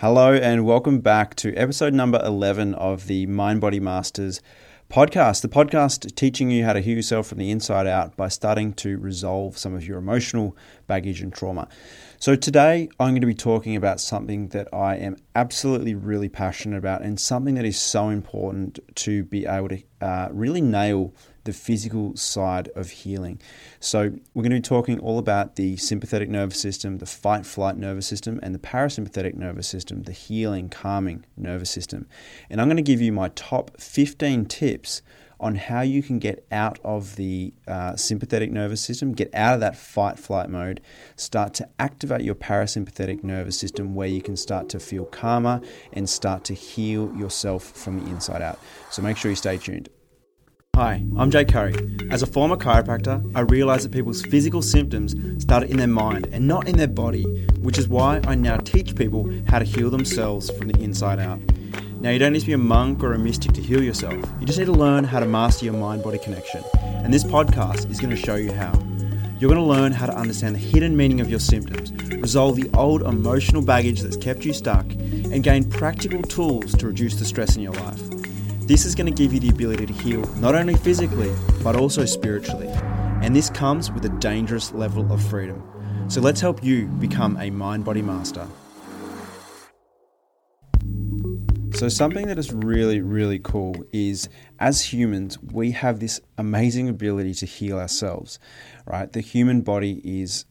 Hello, and welcome back to episode number 11 of the Mind Body Masters podcast. The podcast teaching you how to heal yourself from the inside out by starting to resolve some of your emotional baggage and trauma. So, today I'm going to be talking about something that I am absolutely really passionate about and something that is so important to be able to uh, really nail the physical side of healing. So, we're going to be talking all about the sympathetic nervous system, the fight flight nervous system, and the parasympathetic nervous system, the healing, calming nervous system. And I'm going to give you my top 15 tips on how you can get out of the uh, sympathetic nervous system, get out of that fight flight mode, start to activate your parasympathetic nervous system where you can start to feel calmer and start to heal yourself from the inside out. So make sure you stay tuned. Hi, I'm Jay Curry. As a former chiropractor, I realised that people's physical symptoms started in their mind and not in their body, which is why I now teach people how to heal themselves from the inside out. Now, you don't need to be a monk or a mystic to heal yourself. You just need to learn how to master your mind body connection. And this podcast is going to show you how. You're going to learn how to understand the hidden meaning of your symptoms, resolve the old emotional baggage that's kept you stuck, and gain practical tools to reduce the stress in your life. This is going to give you the ability to heal not only physically, but also spiritually. And this comes with a dangerous level of freedom. So let's help you become a mind body master. So, something that is really, really cool is as humans, we have this amazing ability to heal ourselves, right? The human body is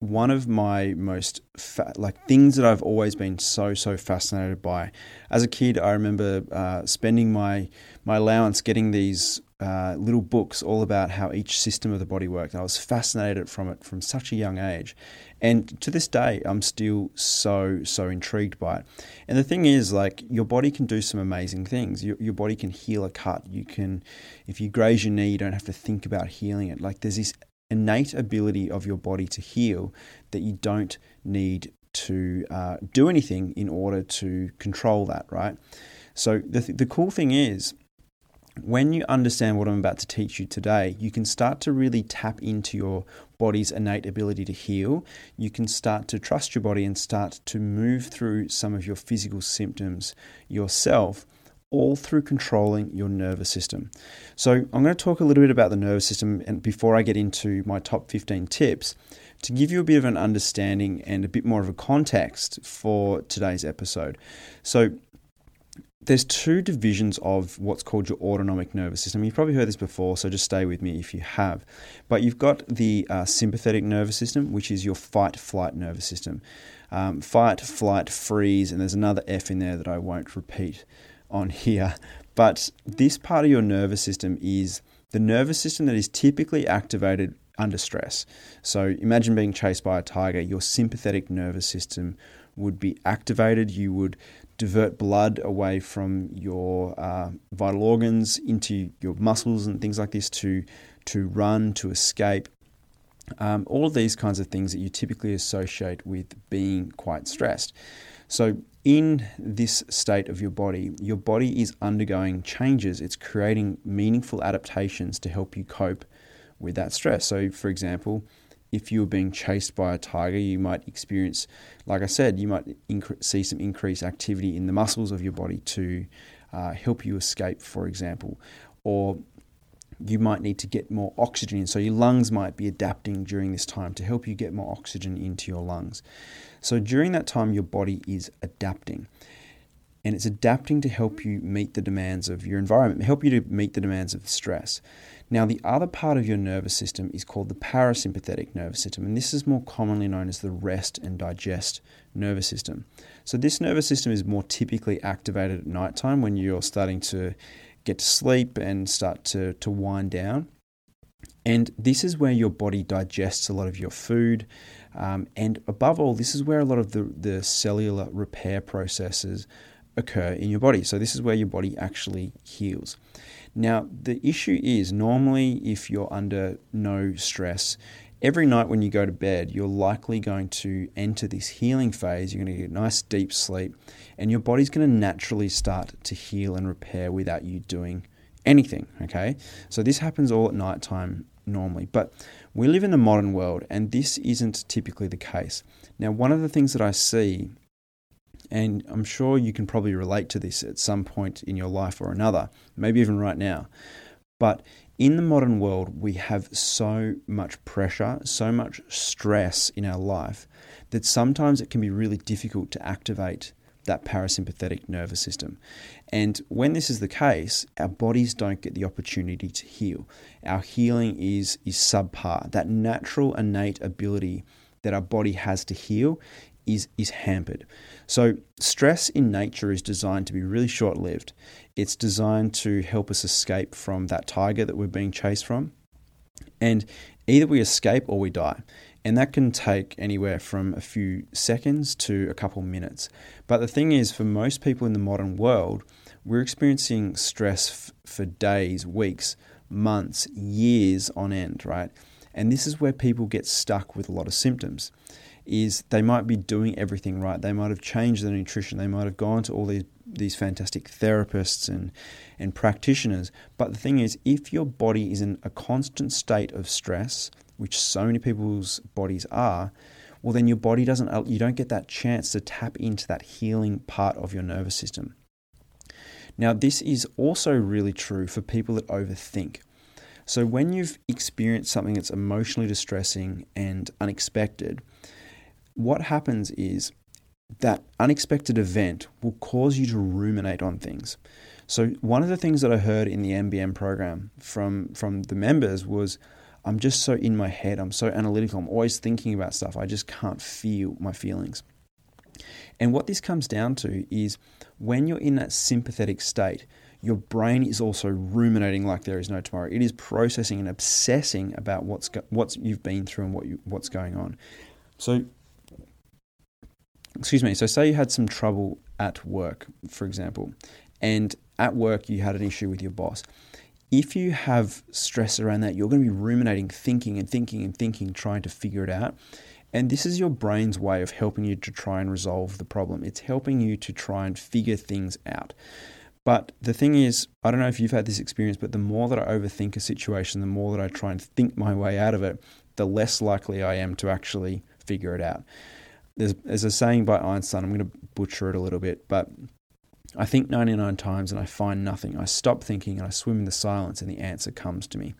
one of my most fa- like things that I've always been so so fascinated by. As a kid, I remember uh, spending my my allowance getting these uh, little books all about how each system of the body worked. I was fascinated from it from such a young age, and to this day, I'm still so so intrigued by it. And the thing is, like your body can do some amazing things. Your your body can heal a cut. You can, if you graze your knee, you don't have to think about healing it. Like there's this innate ability of your body to heal that you don't need to uh, do anything in order to control that, right? So the, th- the cool thing is, when you understand what I'm about to teach you today, you can start to really tap into your body's innate ability to heal. You can start to trust your body and start to move through some of your physical symptoms yourself all through controlling your nervous system. So, I'm going to talk a little bit about the nervous system and before I get into my top 15 tips to give you a bit of an understanding and a bit more of a context for today's episode. So, there's two divisions of what's called your autonomic nervous system. You've probably heard this before, so just stay with me if you have. But you've got the uh, sympathetic nervous system, which is your fight flight nervous system. Um, fight, flight, freeze, and there's another F in there that I won't repeat on here. But this part of your nervous system is the nervous system that is typically activated under stress. So imagine being chased by a tiger, your sympathetic nervous system would be activated. You would divert blood away from your uh, vital organs into your muscles and things like this to to run, to escape. Um, all of these kinds of things that you typically associate with being quite stressed. So in this state of your body, your body is undergoing changes. It's creating meaningful adaptations to help you cope with that stress. So, for example, if you were being chased by a tiger, you might experience, like I said, you might see some increased activity in the muscles of your body to uh, help you escape, for example. Or you might need to get more oxygen in. So your lungs might be adapting during this time to help you get more oxygen into your lungs. So during that time, your body is adapting. And it's adapting to help you meet the demands of your environment, help you to meet the demands of stress. Now, the other part of your nervous system is called the parasympathetic nervous system, and this is more commonly known as the rest and digest nervous system. So, this nervous system is more typically activated at nighttime when you're starting to get to sleep and start to, to wind down. And this is where your body digests a lot of your food. Um, and above all, this is where a lot of the, the cellular repair processes occur in your body. So, this is where your body actually heals. Now, the issue is normally if you're under no stress, every night when you go to bed, you're likely going to enter this healing phase. You're going to get a nice deep sleep, and your body's going to naturally start to heal and repair without you doing anything. Okay, so this happens all at night time normally, but we live in the modern world, and this isn't typically the case. Now, one of the things that I see And I'm sure you can probably relate to this at some point in your life or another, maybe even right now. But in the modern world, we have so much pressure, so much stress in our life that sometimes it can be really difficult to activate that parasympathetic nervous system. And when this is the case, our bodies don't get the opportunity to heal. Our healing is, is subpar. That natural, innate ability that our body has to heal is, is hampered. So, stress in nature is designed to be really short lived. It's designed to help us escape from that tiger that we're being chased from. And either we escape or we die. And that can take anywhere from a few seconds to a couple minutes. But the thing is, for most people in the modern world, we're experiencing stress f- for days, weeks, months, years on end, right? And this is where people get stuck with a lot of symptoms is they might be doing everything right. They might have changed their nutrition. They might have gone to all these these fantastic therapists and and practitioners. But the thing is, if your body is in a constant state of stress, which so many people's bodies are, well then your body doesn't uh, you don't get that chance to tap into that healing part of your nervous system. Now, this is also really true for people that overthink. So, when you've experienced something that's emotionally distressing and unexpected, what happens is that unexpected event will cause you to ruminate on things. So one of the things that I heard in the MBM program from from the members was I'm just so in my head, I'm so analytical, I'm always thinking about stuff. I just can't feel my feelings. And what this comes down to is when you're in that sympathetic state, your brain is also ruminating like there is no tomorrow. It is processing and obsessing about what's go- what's you've been through and what you, what's going on. So excuse me, so say you had some trouble at work, for example, and at work you had an issue with your boss. If you have stress around that, you're going to be ruminating, thinking and thinking and thinking, trying to figure it out. And this is your brain's way of helping you to try and resolve the problem. It's helping you to try and figure things out. But the thing is, I don't know if you've had this experience, but the more that I overthink a situation, the more that I try and think my way out of it, the less likely I am to actually figure it out there's, there's a saying by Einstein, I'm going to butcher it a little bit, but I think 99 times and I find nothing. I stop thinking and I swim in the silence and the answer comes to me.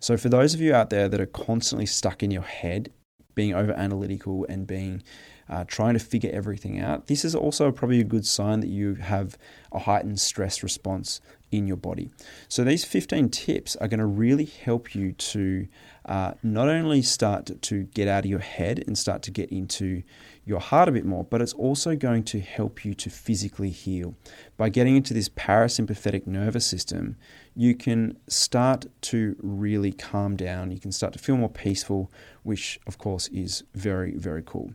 So, for those of you out there that are constantly stuck in your head, being over analytical and being uh, trying to figure everything out, this is also probably a good sign that you have a heightened stress response in your body. So, these 15 tips are going to really help you to uh, not only start to get out of your head and start to get into your heart a bit more, but it's also going to help you to physically heal. By getting into this parasympathetic nervous system, you can start to really calm down. You can start to feel more peaceful, which of course is very, very cool.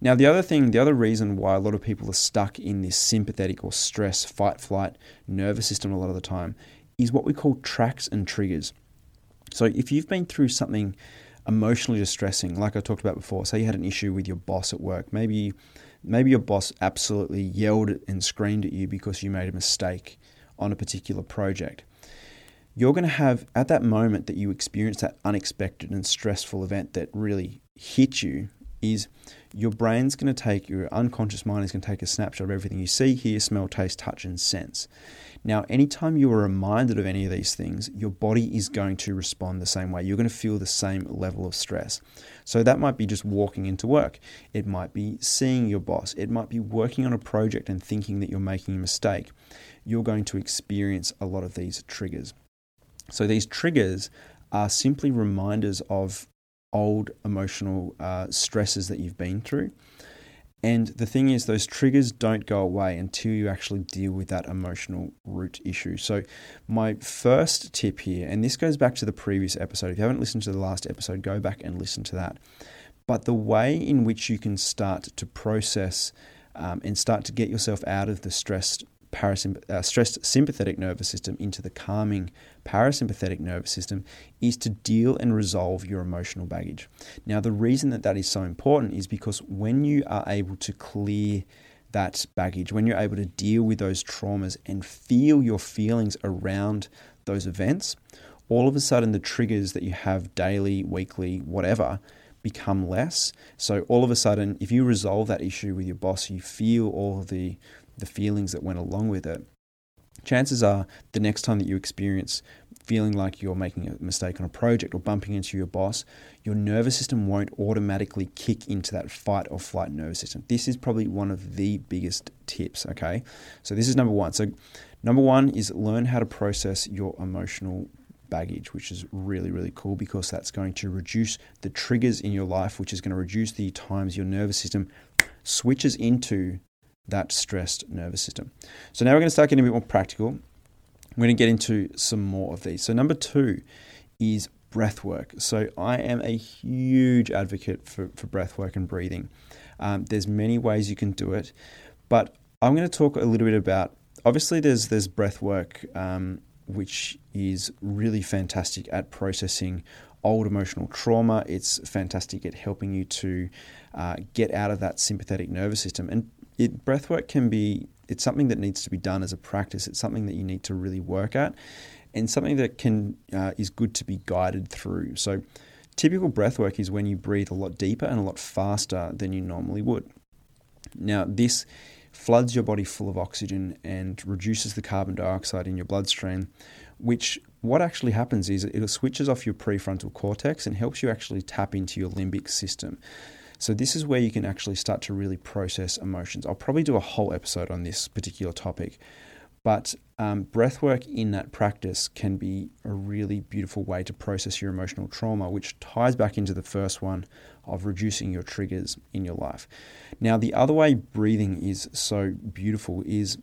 Now, the other thing, the other reason why a lot of people are stuck in this sympathetic or stress, fight, flight nervous system a lot of the time is what we call tracks and triggers. So if you've been through something emotionally distressing, like I talked about before, say you had an issue with your boss at work, maybe maybe your boss absolutely yelled and screamed at you because you made a mistake on a particular project. You're going to have at that moment that you experience that unexpected and stressful event that really hit you is your brain's going to take your unconscious mind is going to take a snapshot of everything you see, hear, smell, taste, touch, and sense. Now, anytime you are reminded of any of these things, your body is going to respond the same way. You're going to feel the same level of stress. So that might be just walking into work. It might be seeing your boss. It might be working on a project and thinking that you're making a mistake. You're going to experience a lot of these triggers. So these triggers are simply reminders of old emotional uh, stresses that you've been through. And the thing is, those triggers don't go away until you actually deal with that emotional root issue. So, my first tip here, and this goes back to the previous episode. If you haven't listened to the last episode, go back and listen to that. But the way in which you can start to process um, and start to get yourself out of the stressed parasymp- uh, stressed sympathetic nervous system into the calming parasympathetic nervous system is to deal and resolve your emotional baggage. Now, the reason that that is so important is because when you are able to clear that baggage, when you're able to deal with those traumas and feel your feelings around those events, all of a sudden the triggers that you have daily, weekly, whatever, become less. So all of a sudden, if you resolve that issue with your boss, you feel all of the the feelings that went along with it. Chances are the next time that you experience feeling like you're making a mistake on a project or bumping into your boss, your nervous system won't automatically kick into that fight or flight nervous system. This is probably one of the biggest tips, okay? So this is number 1. So number 1 is learn how to process your emotional baggage, which is really, really cool because that's going to reduce the triggers in your life, which is going to reduce the times your nervous system switches into that stressed nervous system. So now we're going to start getting a bit more practical. We're going to get into some more of these. So, number two is breath work. So, I am a huge advocate for, for breath work and breathing. Um, there's many ways you can do it, but I'm going to talk a little bit about obviously, there's, there's breath work. Um, which is really fantastic at processing old emotional trauma. It's fantastic at helping you to uh, get out of that sympathetic nervous system. And it, breathwork can be, it's something that needs to be done as a practice. It's something that you need to really work at and something that can uh, is good to be guided through. So typical breathwork is when you breathe a lot deeper and a lot faster than you normally would. Now, this floods your body full of oxygen and reduces the carbon dioxide in your bloodstream, which what actually happens is it switches off your prefrontal cortex and helps you actually tap into your limbic system. So, this is where you can actually start to really process emotions. I'll probably do a whole episode on this particular topic, but um, breathwork in that practice can be a really beautiful way to process your emotional trauma, which ties back into the first one of reducing your triggers in your life. Now, the other way breathing is so beautiful is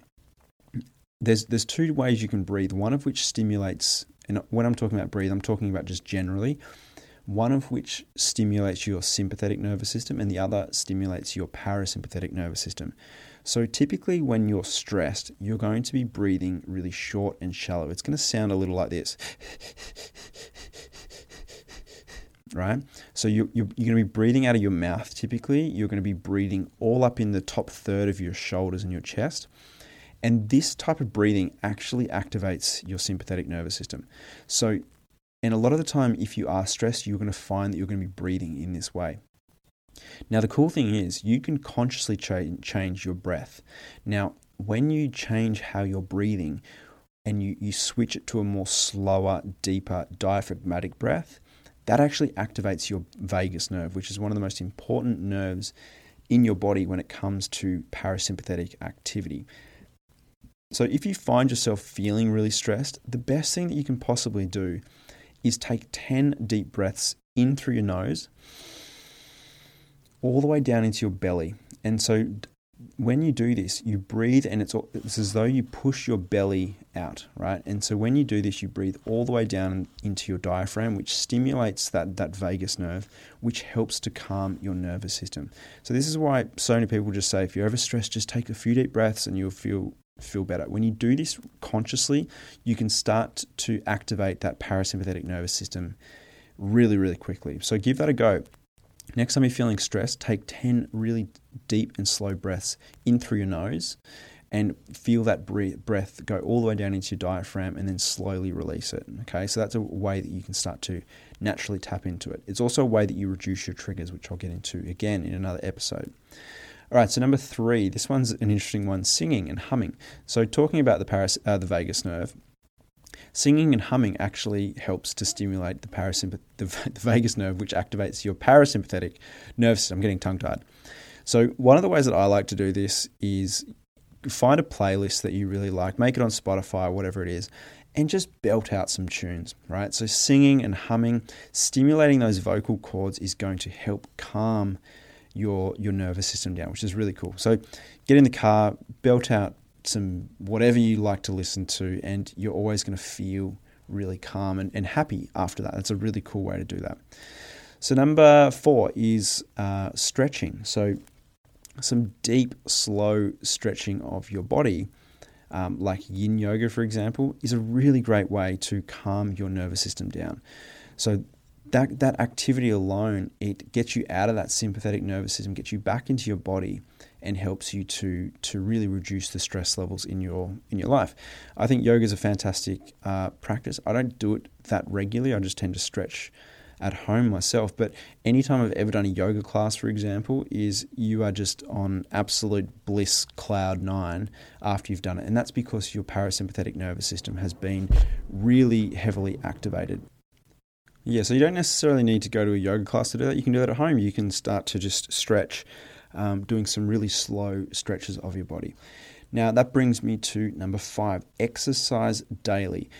there's there's two ways you can breathe. One of which stimulates, and when I'm talking about breathe, I'm talking about just generally. One of which stimulates your sympathetic nervous system, and the other stimulates your parasympathetic nervous system. So, typically, when you're stressed, you're going to be breathing really short and shallow. It's going to sound a little like this right? So you, you're, you're going to be breathing out of your mouth typically. You're going to be breathing all up in the top third of your shoulders and your chest. And this type of breathing actually activates your sympathetic nervous system. So, and a lot of the time, if you are stressed, you're going to find that you're going to be breathing in this way. Now, the cool thing is, you can consciously cha- change your breath. Now, when you change how you're breathing and you, you switch it to a more slower, deeper diaphragmatic breath, that actually activates your vagus nerve, which is one of the most important nerves in your body when it comes to parasympathetic activity. So, if you find yourself feeling really stressed, the best thing that you can possibly do is take 10 deep breaths in through your nose, all the way down into your belly. And so, when you do this, you breathe and it's, it's as though you push your belly out, right? And so when you do this, you breathe all the way down into your diaphragm, which stimulates that, that vagus nerve, which helps to calm your nervous system. So this is why so many people just say, if you're overstressed, just take a few deep breaths and you'll feel feel better. When you do this consciously, you can start to activate that parasympathetic nervous system really, really quickly. So give that a go. Next time you're feeling stressed, take 10 really deep and slow breaths in through your nose and feel that breath go all the way down into your diaphragm and then slowly release it. Okay, so that's a way that you can start to naturally tap into it. It's also a way that you reduce your triggers, which I'll get into again in another episode. All right, so number three, this one's an interesting one singing and humming. So, talking about the, paras- uh, the vagus nerve, Singing and humming actually helps to stimulate the parasympath- the, the vagus nerve, which activates your parasympathetic nervous system. I'm getting tongue tied. So, one of the ways that I like to do this is find a playlist that you really like, make it on Spotify whatever it is, and just belt out some tunes, right? So, singing and humming, stimulating those vocal cords is going to help calm your your nervous system down, which is really cool. So, get in the car, belt out some whatever you like to listen to, and you're always going to feel really calm and, and happy after that. That's a really cool way to do that. So, number four is uh, stretching. So, some deep, slow stretching of your body, um, like yin yoga, for example, is a really great way to calm your nervous system down. So, that, that activity alone, it gets you out of that sympathetic nervous system, gets you back into your body, and helps you to to really reduce the stress levels in your in your life. I think yoga is a fantastic uh, practice. I don't do it that regularly. I just tend to stretch at home myself, but anytime I've ever done a yoga class, for example, is you are just on absolute bliss cloud nine after you've done it. And that's because your parasympathetic nervous system has been really heavily activated. Yeah, so you don't necessarily need to go to a yoga class to do that. You can do that at home. You can start to just stretch, um, doing some really slow stretches of your body. Now, that brings me to number five exercise daily.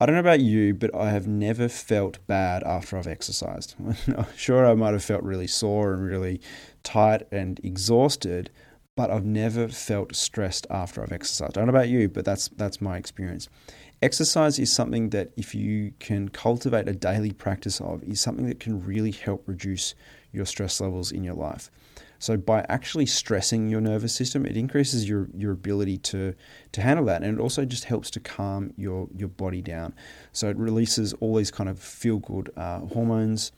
I don't know about you, but I have never felt bad after I've exercised. sure, I might have felt really sore and really tight and exhausted, but I've never felt stressed after I've exercised. I don't know about you, but that's that's my experience. Exercise is something that if you can cultivate a daily practice of is something that can really help reduce your stress levels in your life. So by actually stressing your nervous system, it increases your, your ability to, to handle that. And it also just helps to calm your, your body down. So it releases all these kind of feel good uh, hormones,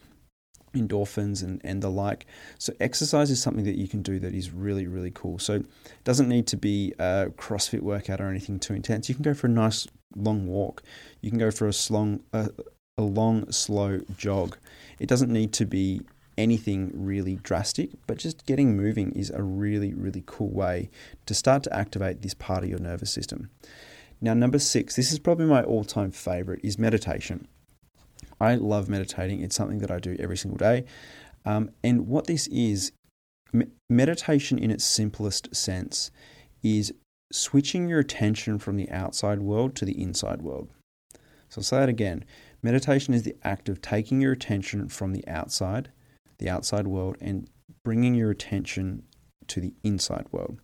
endorphins and, and the like. So exercise is something that you can do that is really, really cool. So it doesn't need to be a CrossFit workout or anything too intense. You can go for a nice long walk. You can go for a, slong, a, a long, slow jog. It doesn't need to be anything really drastic, but just getting moving is a really, really cool way to start to activate this part of your nervous system. Now, number six, this is probably my all time favorite, is meditation. I love meditating. It's something that I do every single day. Um, and what this is, me- meditation in its simplest sense is switching your attention from the outside world to the inside world. So I'll say that again. Meditation is the act of taking your attention from the outside the outside world and bringing your attention to the inside world.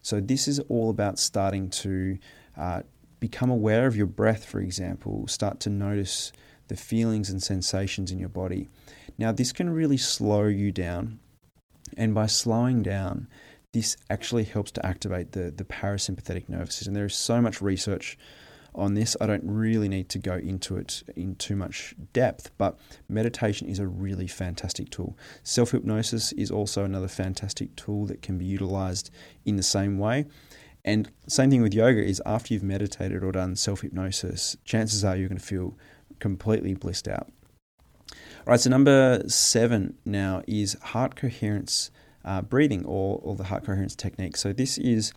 So, this is all about starting to uh, become aware of your breath, for example, start to notice the feelings and sensations in your body. Now, this can really slow you down, and by slowing down, this actually helps to activate the, the parasympathetic nervous system. There is so much research on this. I don't really need to go into it in too much depth, but meditation is a really fantastic tool. Self hypnosis is also another fantastic tool that can be utilized in the same way. And same thing with yoga is after you've meditated or done self hypnosis, chances are you're going to feel completely blissed out. All right, so number seven now is heart coherence uh, breathing or, or the heart coherence technique. So this is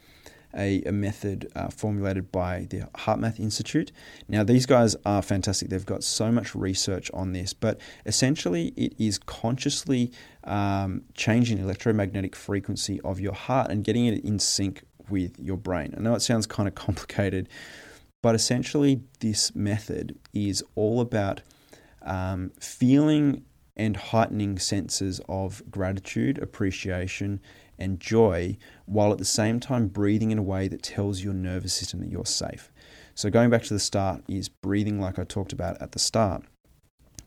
a, a method uh, formulated by the HeartMath Institute. Now, these guys are fantastic. They've got so much research on this, but essentially, it is consciously um, changing electromagnetic frequency of your heart and getting it in sync with your brain. I know it sounds kind of complicated, but essentially, this method is all about um, feeling and heightening senses of gratitude, appreciation, and joy, while at the same time breathing in a way that tells your nervous system that you're safe. So, going back to the start, is breathing like I talked about at the start,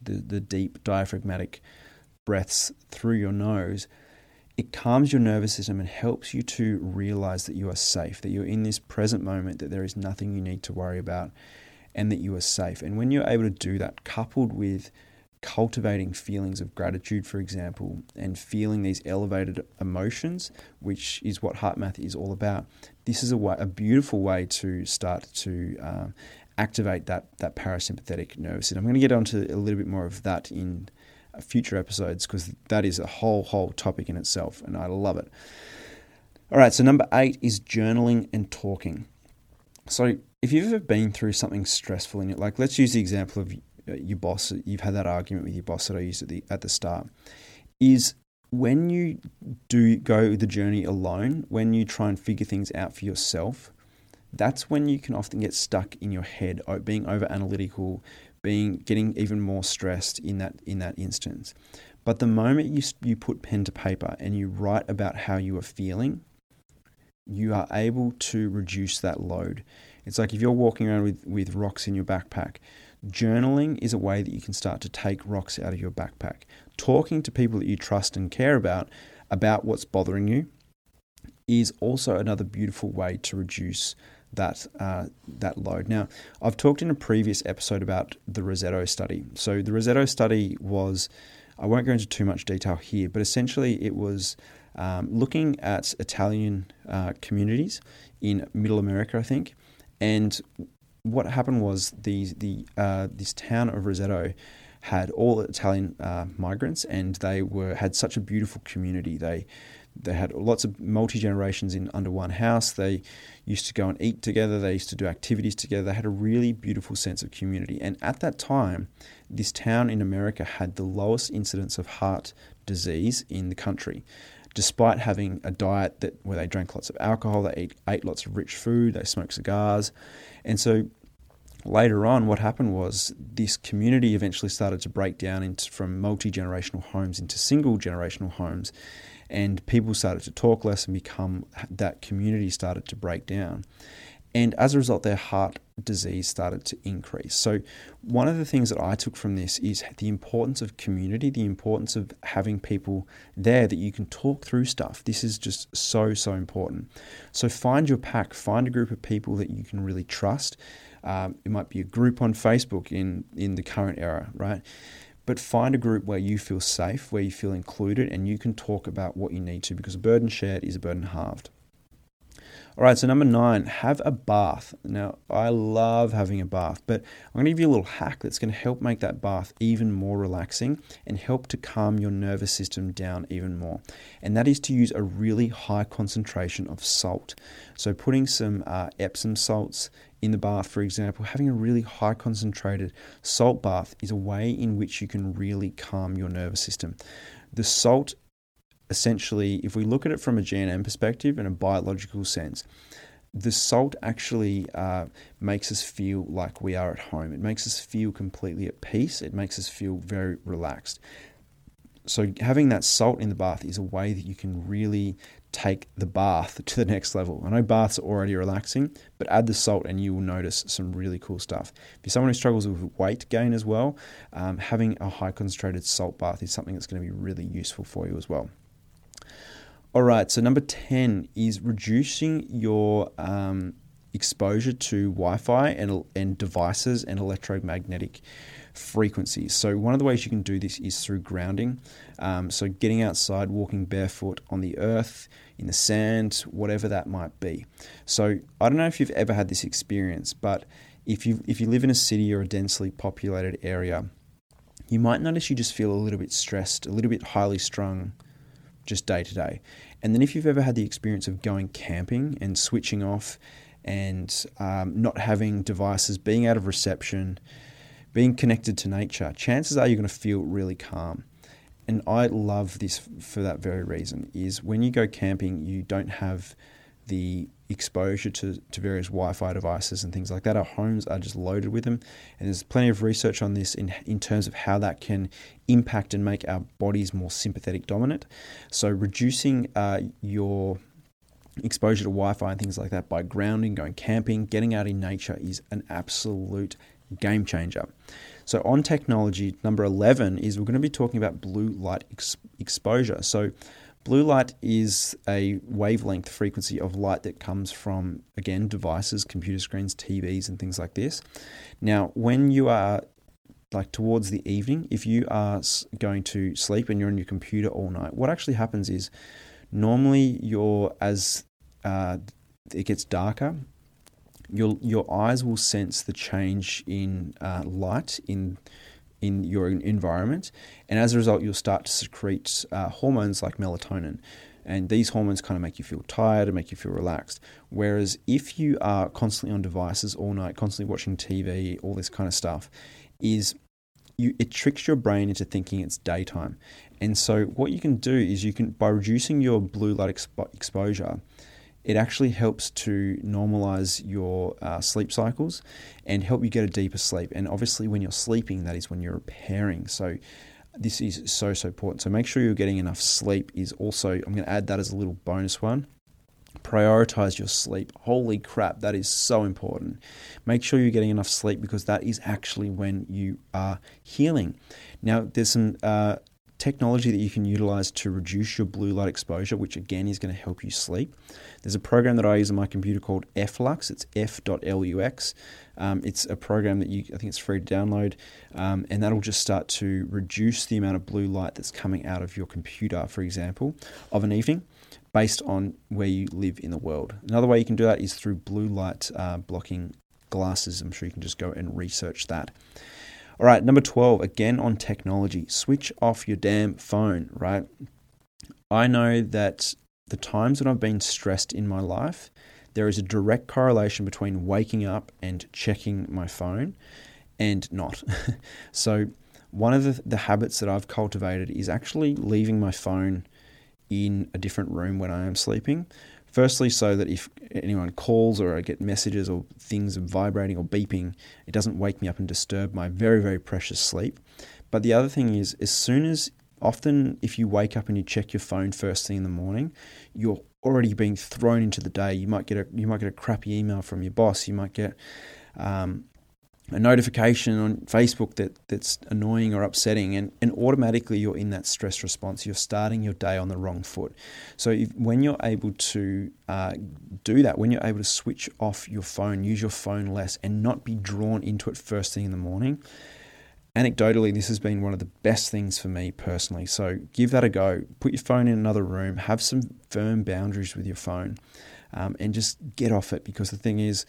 the, the deep diaphragmatic breaths through your nose. It calms your nervous system and helps you to realize that you are safe, that you're in this present moment, that there is nothing you need to worry about, and that you are safe. And when you're able to do that, coupled with cultivating feelings of gratitude, for example, and feeling these elevated emotions, which is what HeartMath is all about. This is a, way, a beautiful way to start to um, activate that, that parasympathetic nervous system. I'm going to get onto a little bit more of that in future episodes because that is a whole, whole topic in itself, and I love it. All right, so number eight is journaling and talking. So, if you've ever been through something stressful in it, like let's use the example of Uh, your boss, you've had that argument with your boss that I used at the at the start, is when you do go the journey alone, when you try and figure things out for yourself, that's when you can often get stuck in your head, being over analytical, being getting even more stressed in that in that instance. But the moment you you put pen to paper and you write about how you are feeling, you are able to reduce that load. It's like if you're walking around with, with rocks in your backpack, Journaling is a way that you can start to take rocks out of your backpack. Talking to people that you trust and care about about what's bothering you is also another beautiful way to reduce that uh, that load. Now, I've talked in a previous episode about the Roseto study. So the Roseto study was, I won't go into too much detail here, but essentially it was um, looking at Italian uh, communities in Middle America, I think, and what happened was the the uh, this town of Roseto had all Italian uh, migrants, and they were had such a beautiful community. They they had lots of multi generations in under one house. They used to go and eat together. They used to do activities together. They had a really beautiful sense of community. And at that time, this town in America had the lowest incidence of heart disease in the country, despite having a diet that where they drank lots of alcohol, they ate, ate lots of rich food, they smoked cigars, and so later on, what happened was this community eventually started to break down into, from multi generational homes into single generational homes and people started to talk less and become that community started to break down. And as a result, their heart disease started to increase. So, one of the things that I took from this is the importance of community, the importance of having people there that you can talk through stuff. This is just so, so important. So, find your pack, find a group of people that you can really trust. Um, it might be a group on Facebook in, in the current era, right? but find a group where you feel safe, where you feel included, and you can talk about what you need to because a burden shared is a burden halved. All right, so number nine, have a bath. Now, I love having a bath, but I'm going to give you a little hack that's going to help make that bath even more relaxing and help to calm your nervous system down even more. And that is to use a really high concentration of salt. So, putting some uh, Epsom salts in the bath, for example, having a really high concentrated salt bath is a way in which you can really calm your nervous system. The salt, essentially, if we look at it from a GNM perspective and a biological sense, the salt actually uh, makes us feel like we are at home. It makes us feel completely at peace. It makes us feel very relaxed. So, having that salt in the bath is a way that you can really take the bath to the next level. I know baths are already relaxing, but add the salt and you will notice some really cool stuff. If you're someone who struggles with weight gain as well, um, having a high concentrated salt bath is something that's going to be really useful for you as well. All right, so number 10 is reducing your um, exposure to Wi Fi and, and devices and electromagnetic frequencies. So, one of the ways you can do this is through grounding. Um, so, getting outside, walking barefoot on the earth, in the sand, whatever that might be. So, I don't know if you've ever had this experience, but if you if you live in a city or a densely populated area, you might notice you just feel a little bit stressed, a little bit highly strung, just day to day. And then if you've ever had the experience of going camping and switching off and um, not having devices, being out of reception, being connected to nature, chances are you're going to feel really calm. And I love this for that very reason is when you go camping, you don't have the exposure to, to various Wi-Fi devices and things like that. Our homes are just loaded with them, and there's plenty of research on this in in terms of how that can impact and make our bodies more sympathetic dominant. So reducing uh, your exposure to Wi-Fi and things like that by grounding, going camping, getting out in nature is an absolute game changer. So, on technology, number 11 is we're going to be talking about blue light ex- exposure. So, blue light is a wavelength frequency of light that comes from, again, devices, computer screens, TVs, and things like this. Now, when you are like towards the evening, if you are going to sleep and you're on your computer all night, what actually happens is normally you're as uh, it gets darker your your eyes will sense the change in uh, light in in your environment, and as a result, you'll start to secrete uh, hormones like melatonin. And these hormones kind of make you feel tired and make you feel relaxed. Whereas if you are constantly on devices all night, constantly watching TV, all this kind of stuff, is you, it tricks your brain into thinking it's daytime. And so what you can do is you can by reducing your blue light expo- exposure, it actually helps to normalize your uh, sleep cycles and help you get a deeper sleep. And obviously, when you're sleeping, that is when you're repairing. So, this is so, so important. So, make sure you're getting enough sleep, is also, I'm going to add that as a little bonus one. Prioritize your sleep. Holy crap, that is so important. Make sure you're getting enough sleep because that is actually when you are healing. Now, there's some uh, technology that you can utilize to reduce your blue light exposure, which again is going to help you sleep. There's a program that I use on my computer called f.lux. It's f.lux. Um, it's a program that you, I think it's free to download, um, and that'll just start to reduce the amount of blue light that's coming out of your computer, for example, of an evening based on where you live in the world. Another way you can do that is through blue light uh, blocking glasses. I'm sure you can just go and research that. All right, number 12, again on technology, switch off your damn phone, right? I know that the times when I've been stressed in my life, there is a direct correlation between waking up and checking my phone and not. so, one of the, the habits that I've cultivated is actually leaving my phone in a different room when I am sleeping. Firstly, so that if anyone calls or I get messages or things vibrating or beeping, it doesn't wake me up and disturb my very, very precious sleep. But the other thing is, as soon as often if you wake up and you check your phone first thing in the morning, you're already being thrown into the day. You might get a you might get a crappy email from your boss. You might get um, a notification on Facebook that, that's annoying or upsetting, and, and automatically you're in that stress response. You're starting your day on the wrong foot. So, if, when you're able to uh, do that, when you're able to switch off your phone, use your phone less, and not be drawn into it first thing in the morning, anecdotally, this has been one of the best things for me personally. So, give that a go. Put your phone in another room, have some firm boundaries with your phone, um, and just get off it because the thing is,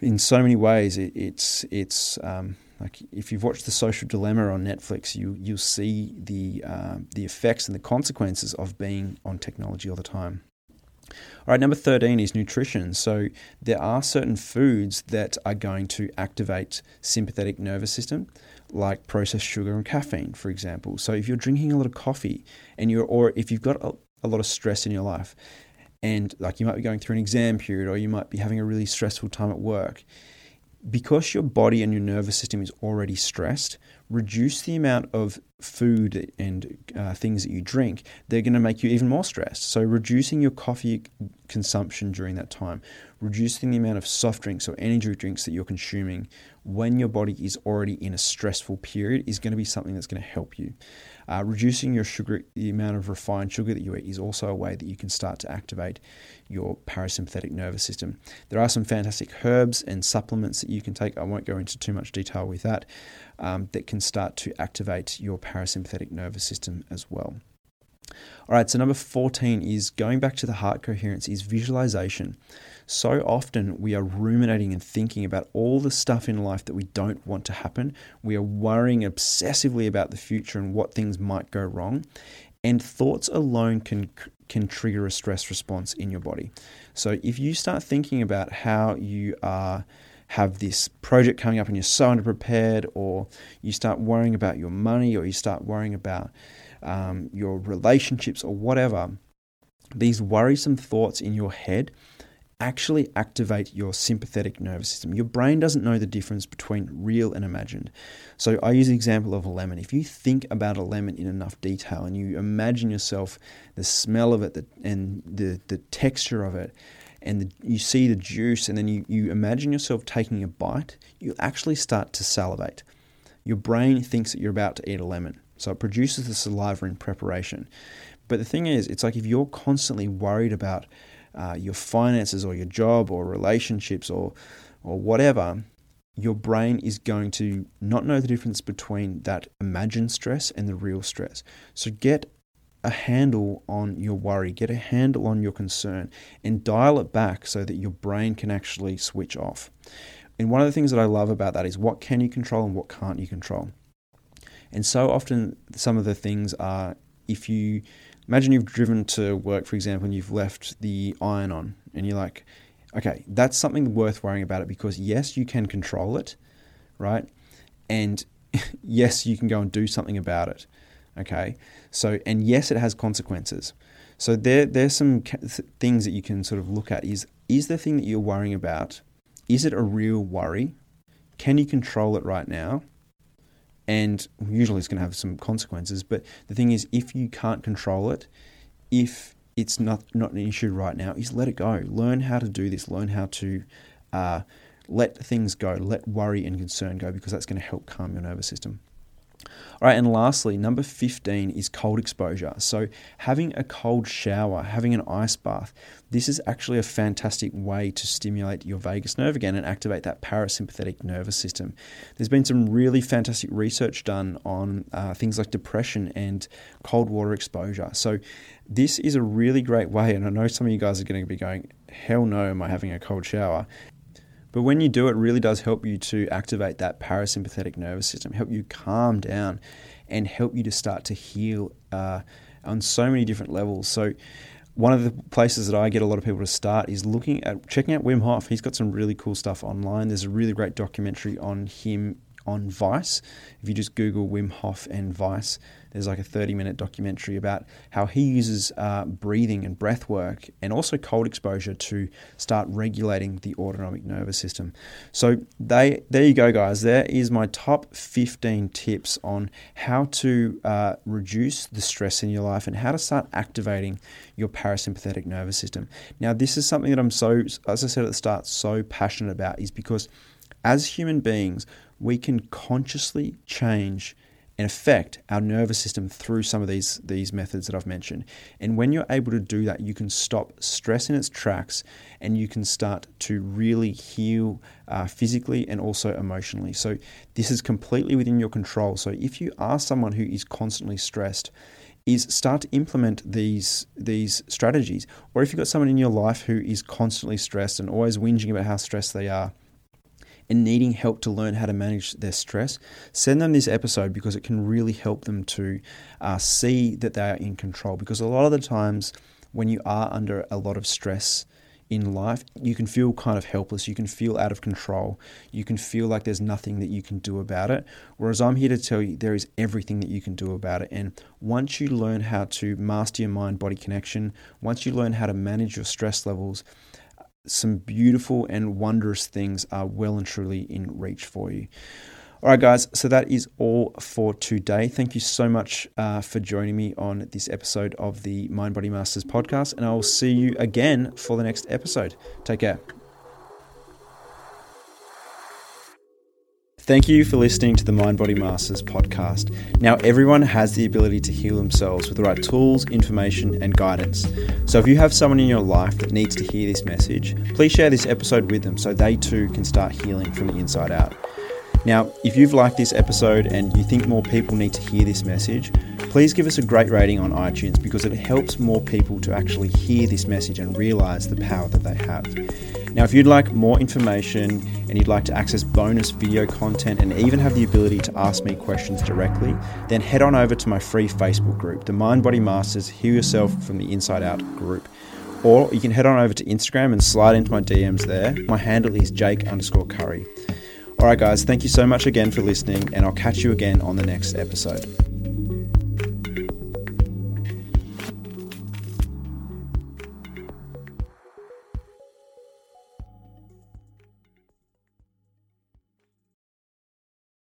in so many ways, it, it's it's um, like if you've watched The Social Dilemma on Netflix, you you'll see the uh, the effects and the consequences of being on technology all the time. All right, number 13 is nutrition. So there are certain foods that are going to activate sympathetic nervous system, like processed sugar and caffeine, for example. So if you're drinking a lot of coffee and you're or if you've got a, a lot of stress in your life and like you might be going through an exam period or you might be having a really stressful time at work because your body and your nervous system is already stressed reduce the amount of food and uh, things that you drink they're going to make you even more stressed. So reducing your coffee consumption during that time reducing the amount of soft drinks or energy drinks that you're consuming when your body is already in a stressful period is going to be something that's going to help you uh, reducing your sugar, the amount of refined sugar that you eat, is also a way that you can start to activate your parasympathetic nervous system. There are some fantastic herbs and supplements that you can take. I won't go into too much detail with that, um, that can start to activate your parasympathetic nervous system as well. All right, so number 14 is going back to the heart coherence, is visualization. So often we are ruminating and thinking about all the stuff in life that we don't want to happen. We are worrying obsessively about the future and what things might go wrong. And thoughts alone can can trigger a stress response in your body. So if you start thinking about how you are have this project coming up and you're so underprepared, or you start worrying about your money, or you start worrying about um, your relationships, or whatever, these worrisome thoughts in your head actually activate your sympathetic nervous system. Your brain doesn't know the difference between real and imagined. So I use the example of a lemon. If you think about a lemon in enough detail and you imagine yourself the smell of it the, and the, the texture of it, and the, you see the juice, and then you, you imagine yourself taking a bite, you actually start to salivate. Your brain thinks that you're about to eat a lemon. So it produces the saliva in preparation. But the thing is, it's like if you're constantly worried about uh, your finances or your job or relationships or or whatever, your brain is going to not know the difference between that imagined stress and the real stress. So get a handle on your worry, get a handle on your concern, and dial it back so that your brain can actually switch off. And one of the things that I love about that is what can you control and what can't you control. And so often, some of the things are if you imagine you've driven to work, for example, and you've left the iron on, and you're like, okay, that's something worth worrying about it because yes, you can control it, right? And yes, you can go and do something about it. Okay, so and yes, it has consequences. So there, there's some things that you can sort of look at. Is is the thing that you're worrying about? Is it a real worry? Can you control it right now? And usually it's going to have some consequences. But the thing is, if you can't control it, if it's not not an issue right now, is let it go. Learn how to do this. Learn how to uh, let things go. Let worry and concern go because that's going to help calm your nervous system. All right, and lastly, number 15 is cold exposure. So, having a cold shower, having an ice bath, this is actually a fantastic way to stimulate your vagus nerve again and activate that parasympathetic nervous system. There's been some really fantastic research done on uh, things like depression and cold water exposure. So, this is a really great way, and I know some of you guys are going to be going, hell no, am I having a cold shower? But when you do, it really does help you to activate that parasympathetic nervous system, help you calm down, and help you to start to heal uh, on so many different levels. So, one of the places that I get a lot of people to start is looking at checking out Wim Hof. He's got some really cool stuff online. There's a really great documentary on him on Vice. If you just Google Wim Hof and Vice, there's like a 30 minute documentary about how he uses uh, breathing and breath work and also cold exposure to start regulating the autonomic nervous system. So they, there you go, guys. There is my top 15 tips on how to uh, reduce the stress in your life and how to start activating your parasympathetic nervous system. Now, this is something that I'm so, as I said at the start, so passionate about is because as human beings, we can consciously change and affect our nervous system through some of these these methods that I've mentioned. And when you're able to do that, you can stop stress in its tracks, and you can start to really heal uh, physically and also emotionally. So this is completely within your control. So if you are someone who is constantly stressed, is start to implement these these strategies. Or if you've got someone in your life who is constantly stressed and always whinging about how stressed they are, and needing help to learn how to manage their stress, send them this episode because it can really help them to uh, see that they are in control. Because a lot of the times, when you are under a lot of stress in life, you can feel kind of helpless. You can feel out of control. You can feel like there's nothing that you can do about it. Whereas I'm here to tell you there is everything that you can do about it. And once you learn how to master your mind body connection, once you learn how to manage your stress levels, some beautiful and wondrous things are well and truly in reach for you. All right, guys, so that is all for today. Thank you so much uh, for joining me on this episode of the Mind Body Masters podcast, and I will see you again for the next episode. Take care. Thank you for listening to the Mind Body Masters podcast. Now, everyone has the ability to heal themselves with the right tools, information, and guidance. So, if you have someone in your life that needs to hear this message, please share this episode with them so they too can start healing from the inside out. Now, if you've liked this episode and you think more people need to hear this message, please give us a great rating on iTunes because it helps more people to actually hear this message and realize the power that they have. Now, if you'd like more information and you'd like to access bonus video content and even have the ability to ask me questions directly, then head on over to my free Facebook group, the Mind Body Masters Heal Yourself from the Inside Out group. Or you can head on over to Instagram and slide into my DMs there. My handle is Jake underscore Curry. All right, guys, thank you so much again for listening, and I'll catch you again on the next episode.